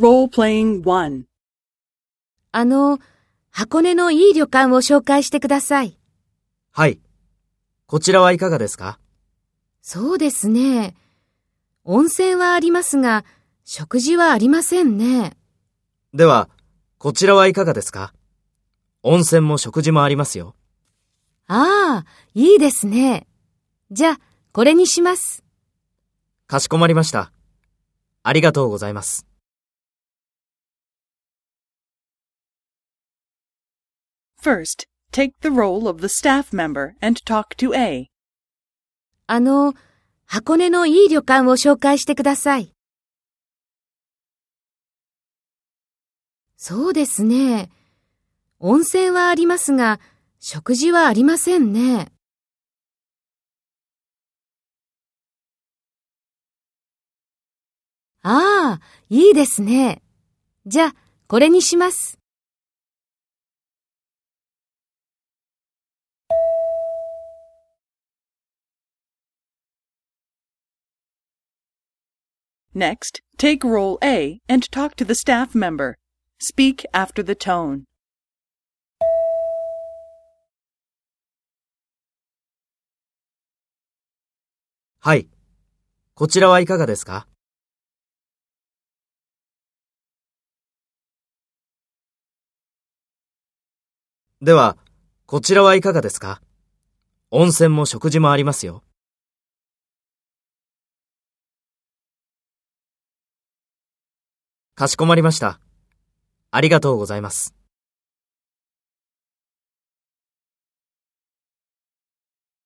Role-playing あの、箱根のいい旅館を紹介してください。はい。こちらはいかがですか？そうですね。温泉はありますが、食事はありませんね。では、こちらはいかがですか？温泉も食事もありますよ。ああ、いいですね。じゃあ、これにします。かしこまりました。ありがとうございます。First, take the role of the staff member and talk to A. あの、箱根のいい旅館を紹介してください。そうですね。温泉はありますが、食事はありませんね。ああ、いいですね。じゃあ、これにします。Next, take role A and talk to the staff member. Speak after the tone. はい。こちらはいかがですかでは、こちらはいかがですか温泉も食事もありますよ。かしこまりました。ありがとうございます。